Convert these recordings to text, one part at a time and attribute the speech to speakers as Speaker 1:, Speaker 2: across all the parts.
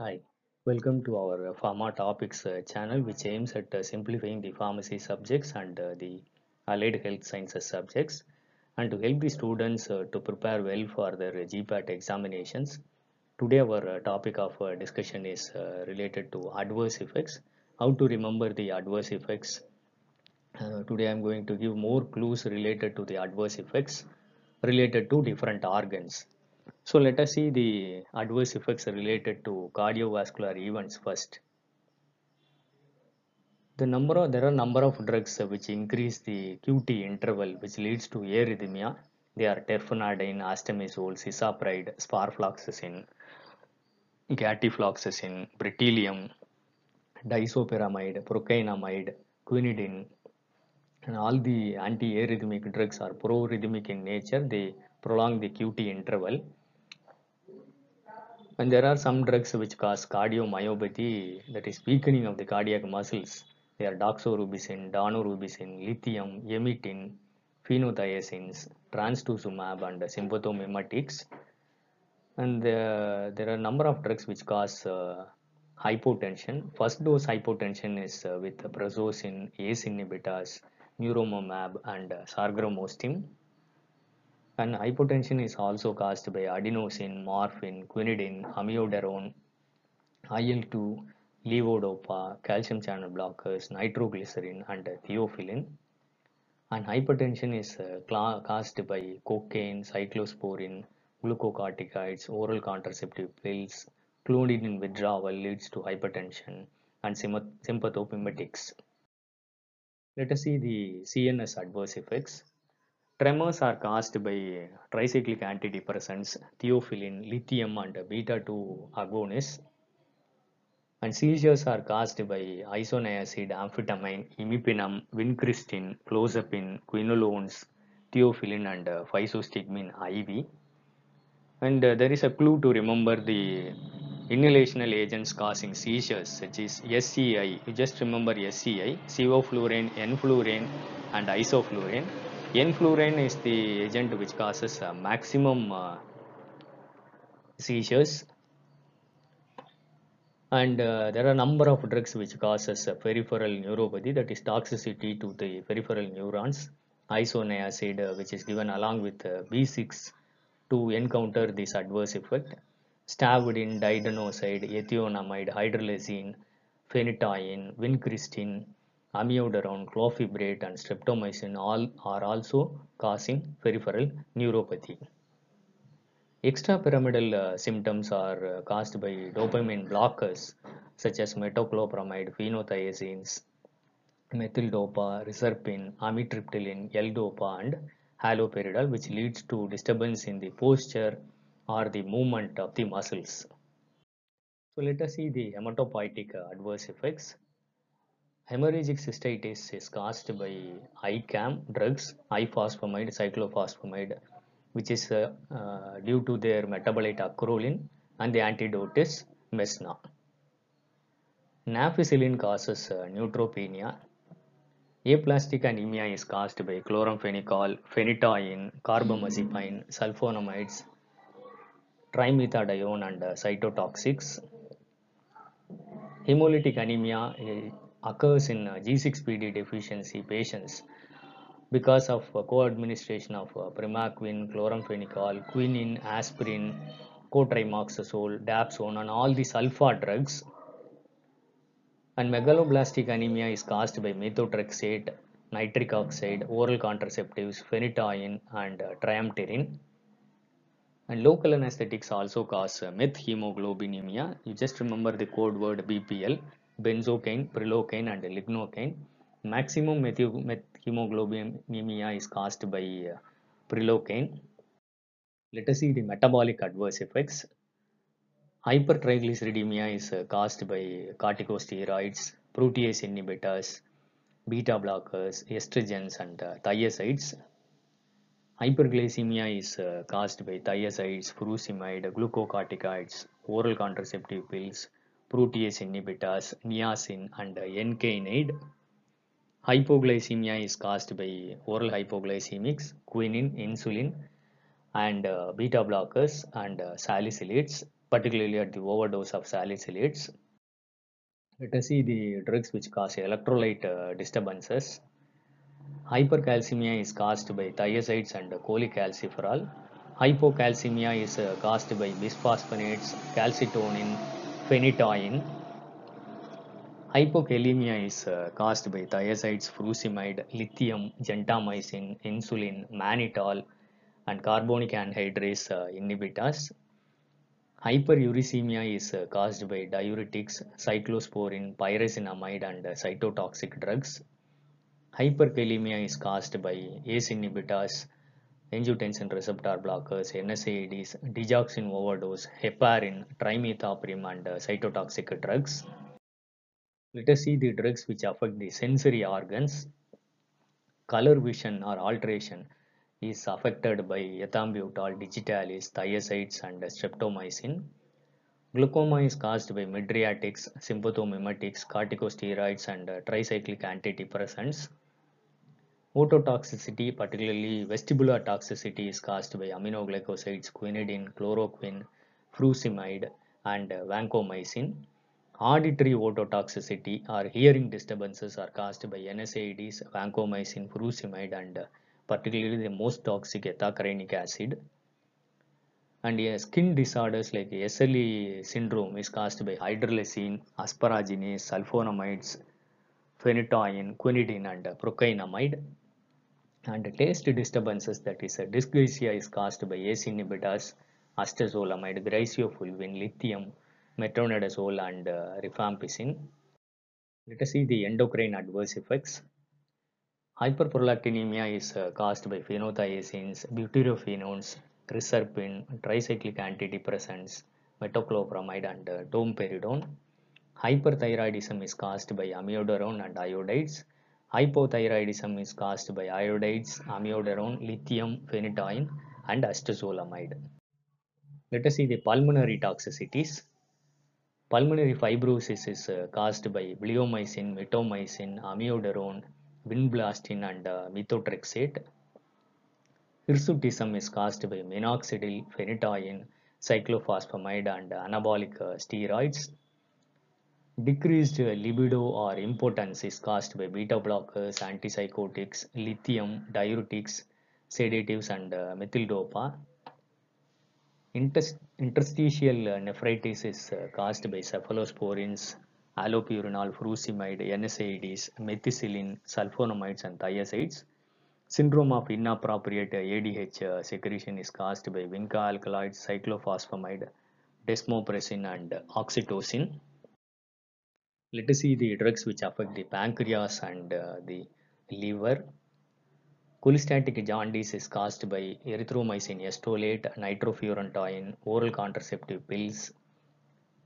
Speaker 1: Hi, welcome to our Pharma Topics uh, channel, which aims at uh, simplifying the pharmacy subjects and uh, the allied health sciences subjects, and to help the students to prepare well for their GPAT examinations. Today, our topic of discussion is related to adverse effects. How to remember the adverse effects. Today, I'm going to give more clues related to the adverse effects related to different organs. So let us see the adverse effects related to cardiovascular events first. The number of there are number of drugs which increase the QT interval which leads to arrhythmia. They are terfenadine, astemizole, cisapride, sparfloxacin, gatifloxacin, beryllium, disopyramide, procainamide, quinidine, and all the anti-arrhythmic drugs are pro-rhythmic in nature. They prolong the QT interval and there are some drugs which cause cardiomyopathy that is weakening of the cardiac muscles. They are doxorubicin daunorubicin lithium emetine phenothiazines trastuzumab and sympathomimetics and uh, there are a number of drugs which cause uh, hypotension. First dose hypotension is uh, with prazosin ace inhibitors muromonab and uh, sargramostim and hypotension is also caused by adenosine, morphine, quinidine, amiodarone, IL-2, levodopa, calcium channel blockers, nitroglycerin, and theophylline. And hypertension is uh, caused by cocaine, cyclosporin, glucocorticoids, oral contraceptive pills, clonidine withdrawal leads to hypertension, and sympathomimetics. Let us see the CNS adverse effects. Tremors are caused by tricyclic antidepressants, theophylline, lithium, and beta-2 agonists. And seizures are caused by isoniazid, amphetamine, imipenem, vincristine, clozapine, quinolones, theophylline, and physostigmine IV. And uh, there is a clue to remember the inhalational agents causing seizures, such as SCI. You just remember SCI, sevoflurane, enflurane, and isoflurane. Enflurane is the agent which causes uh, maximum uh, seizures. And uh, there are a number of drugs which causes peripheral neuropathy that is toxicity to the peripheral neurons. Isoniazid which is given along with B6 to encounter this adverse effect. Stavudine didanosine ethionamide hydralazine phenytoin vincristine amiodarone, clofibrate and streptomycin all are also causing peripheral neuropathy. Extrapyramidal uh, symptoms are uh, caused by dopamine blockers such as metoclopramide, phenothiazines, methyldopa, reserpine, amitriptyline, L-dopa and haloperidol which leads to disturbance in the posture or the movement of the muscles. So let us see the hematopoietic adverse effects. Hemorrhagic cystitis is caused by ICAM drugs, ifosfamide, cyclophosphamide, which is uh, uh, due to their metabolite acrolein and the antidote is mesna. Nafcillin causes uh, neutropenia. Aplastic anemia is caused by chloramphenicol, phenytoin, carbamazepine, sulfonamides, trimethadione and cytotoxics. Hemolytic anemia occurs in uh, G6PD deficiency patients because of uh, co-administration of uh, primaquine, chloramphenicol, quinine, aspirin, cotrimoxazole, dapsone and all the sulfa drugs. And megaloblastic anemia is caused by methotrexate, nitric oxide, oral contraceptives, phenytoin and triamterene. And local anesthetics also cause methemoglobinemia. You just remember the code word BPL, benzocaine, prilocaine and lignocaine. Maximum methemoglobinemia is caused by uh, prilocaine. Let us see the metabolic adverse effects. Hypertriglyceridemia is uh, caused by corticosteroids, protease inhibitors, beta blockers, estrogens and uh, thiazides. Hyperglycemia is uh, caused by thiazides, furosemide, glucocorticoids, oral contraceptive pills, protease inhibitors, niacin and N-kainide. Hypoglycemia is caused by oral hypoglycemics, quinine, insulin and uh, beta blockers and uh, salicylates. particularly at the overdose of salicylates. Let us see the drugs which cause electrolyte uh, disturbances. Hypercalcemia is caused by thiazides and cholecalciferol. Hypocalcemia is caused by bisphosphonates, calcitonin, phenytoin. Hypokalemia is uh, caused by thiazides, furosemide, lithium, gentamicin, insulin, mannitol, and carbonic anhydrase uh, inhibitors. Hyperuricemia is uh, caused by diuretics, cyclosporin, pyrazinamide, and uh, cytotoxic drugs. Hyperkalemia is caused by ACE inhibitors, angiotensin receptor blockers, NSAIDs, digoxin overdose, heparin, trimethoprim, and uh, cytotoxic drugs. Let us see the drugs which affect the sensory organs. Color vision or alteration is affected by ethambutol, digitalis, thiazides, and streptomycin. Glaucoma is caused by mydriatics, sympathomimetics, corticosteroids, and uh, tricyclic antidepressants. Ototoxicity, particularly vestibular toxicity, is caused by aminoglycosides, quinidine, chloroquine, furosemide, and vancomycin. Auditory ototoxicity or hearing disturbances are caused by NSAIDs, vancomycin, furosemide, and particularly the most toxic ethacrynic acid. And uh, skin disorders like SLE syndrome is caused by hydralazine, asparaginase, sulfonamides, phenytoin, quinidine, and procainamide. And taste disturbances that is dysgeusia is caused by ACE inhibitors, acetazolamide, griseofulvin, lithium, metronidazole, and uh, rifampicin. Let us see the endocrine adverse effects. Hyperprolactinemia is uh, caused by phenothiazines, butyrophenones, reserpine, tricyclic antidepressants, metoclopramide, and uh, domperidone. Hyperthyroidism is caused by amiodarone and iodides. Hypothyroidism is caused by iodides, amiodarone, lithium, phenytoin, and acetazolamide. Let us see the pulmonary toxicities. Pulmonary fibrosis is uh, caused by bleomycin, mitomycin, amiodarone, vinblastine, and uh, methotrexate. Hirsutism is caused by minoxidil, phenytoin, cyclophosphamide, and anabolic uh, steroids. Decreased libido or impotence is caused by beta blockers, antipsychotics, lithium, diuretics, sedatives, and uh, methyldopa. Intest interstitial nephritis is uh, caused by cephalosporins, allopurinol, furosemide, NSAIDs, methicillin, sulfonamides, and thiazides. Syndrome of inappropriate ADH uh, secretion is caused by vinca alkaloids, cyclophosphamide, desmopressin, and oxytocin. Let us see the drugs which affect the pancreas and uh, the liver. Cholestatic jaundice is caused by erythromycin estolate, nitrofurantoin, oral contraceptive pills,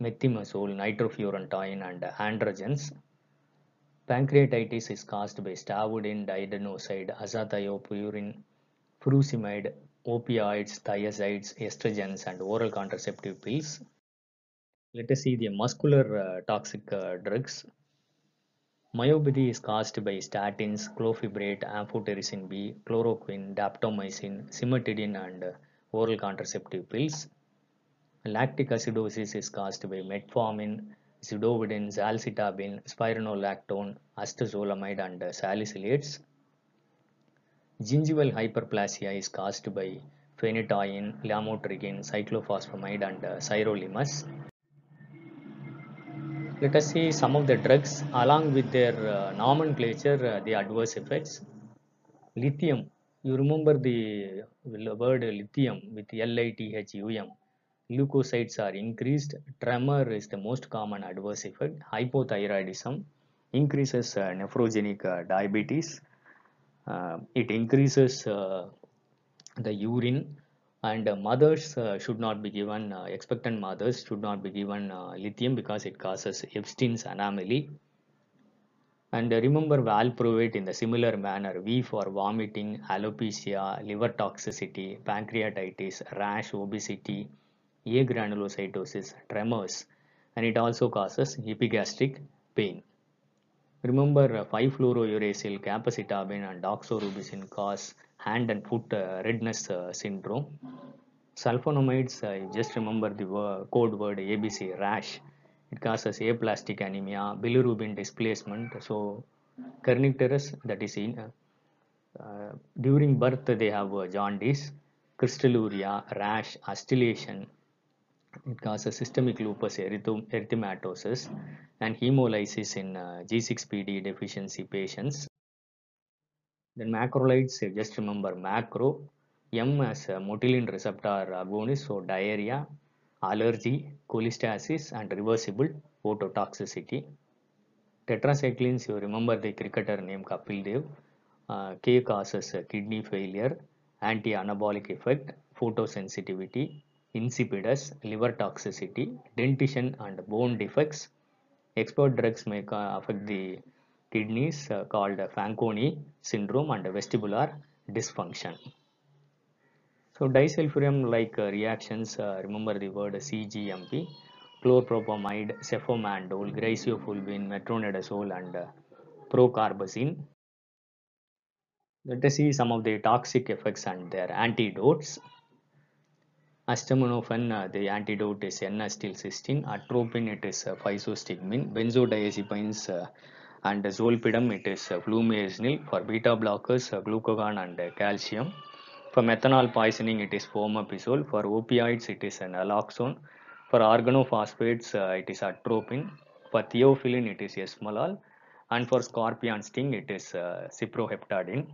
Speaker 1: methimazole, nitrofurantoin, and androgens. Pancreatitis is caused by stavudine, didanosine, azathioprine, furosemide, opioids, thiazides, estrogens, and oral contraceptive pills. Let us see the muscular uh, toxic uh, drugs. Myopathy is caused by statins, clofibrate, amphotericin B, chloroquine, daptomycin, cimetidine, and uh, oral contraceptive pills. Lactic acidosis is caused by metformin, zidovudine, zalcitabine, spironolactone, acetazolamide, and salicylates. Gingival hyperplasia is caused by phenytoin, lamotrigine, cyclophosphamide, and sirolimus. Let us see some of the drugs along with their uh, nomenclature, uh, the adverse effects. Lithium, you remember the word lithium with L-I-T-H-U-M. Leukocytes are increased. Tremor is the most common adverse effect. Hypothyroidism increases uh, nephrogenic uh, diabetes. Uh, it increases uh, the urine and uh, mothers uh, should not be given uh, expectant mothers should not be given lithium because it causes Ebstein's anomaly. And remember valproate in the similar manner V for vomiting alopecia liver toxicity pancreatitis rash obesity agranulocytosis tremors and it also causes epigastric pain. Remember uh, 5-fluorouracil capecitabine and doxorubicin cause hand and foot uh, redness uh, syndrome. Sulfonamides, just remember the wo- code word ABC, rash. It causes aplastic anemia, bilirubin displacement. So, kernicterus, that is in, uh, during birth they have uh, jaundice, crystalluria, rash, astillation. It causes systemic lupus erythematosus and hemolysis in uh, G6PD deficiency patients. Then macrolides, just remember macro, M as motilin receptor agonist, so diarrhea, allergy, cholestasis, and reversible ototoxicity. Tetracyclines, you remember the cricketer named Kapil Dev. Uh, K causes kidney failure, anti-anabolic effect, photosensitivity, insipidus, liver toxicity, dentition and bone defects. Expert drugs may affect the kidneys uh, called Fanconi syndrome and vestibular dysfunction. So disulfiram like uh, reactions, uh, remember the word CGMP, chlorpropamide, cefamandole, griseofulvin, metronidazole and procarbazine. Let us see some of the toxic effects and their antidotes. Acetaminophen, the antidote is N-acetylcysteine. Atropine, it is physostigmine. Benzodiazepines and zolpidem, it is flumazenil. For beta blockers, glucagon and calcium. For methanol poisoning, it is fomepizole. For opioids, it is naloxone. For organophosphates, uh, it is atropine. For theophylline, it is esmolol. And for scorpion sting, it is uh, cyproheptadine.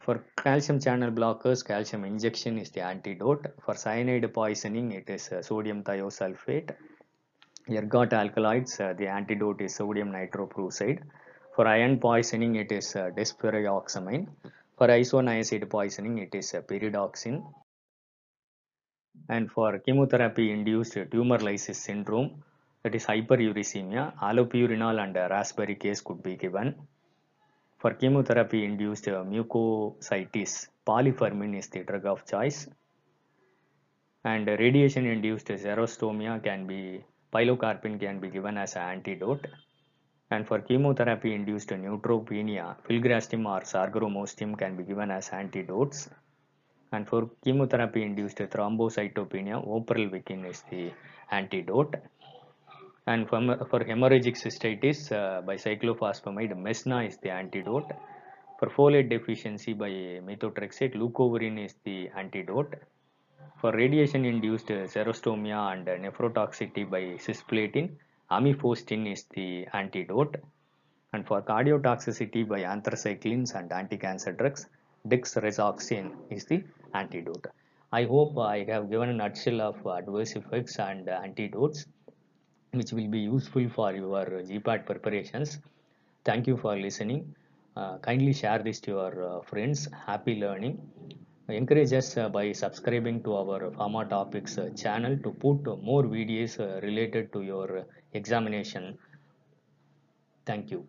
Speaker 1: For calcium channel blockers, calcium injection is the antidote. For cyanide poisoning, it is uh, sodium thiosulfate. Ergot alkaloids, uh, the antidote is sodium nitroprusside. For iron poisoning, it is uh, desferrioxamine. For isoniazid poisoning, it is uh, pyridoxine. And for chemotherapy-induced tumor lysis syndrome, that is hyperuricemia, allopurinol and rasburicase could be given. For chemotherapy-induced uh, mucositis, palifermin is the drug of choice. And uh, radiation-induced xerostomia can be, pilocarpine can be given as an antidote. And for chemotherapy-induced neutropenia, filgrastim or sargramostim can be given as antidotes. And for chemotherapy-induced thrombocytopenia, oprelvekin is the antidote. And for, for hemorrhagic cystitis, uh, by cyclophosphamide, mesna is the antidote. For folate deficiency by methotrexate, leucovorin is the antidote. For radiation-induced xerostomia and nephrotoxicity by cisplatin, amifostine is the antidote. And for cardiotoxicity by anthracyclines and anti-cancer drugs, dexrazoxane is the antidote. I hope I have given a nutshell of adverse effects and antidotes which will be useful for your GPAT preparations. Thank you for listening. Uh, kindly share this to your uh, friends. Happy learning. Encourage us uh, by subscribing to our Pharma Topics uh, channel to put more videos uh, related to your examination. Thank you.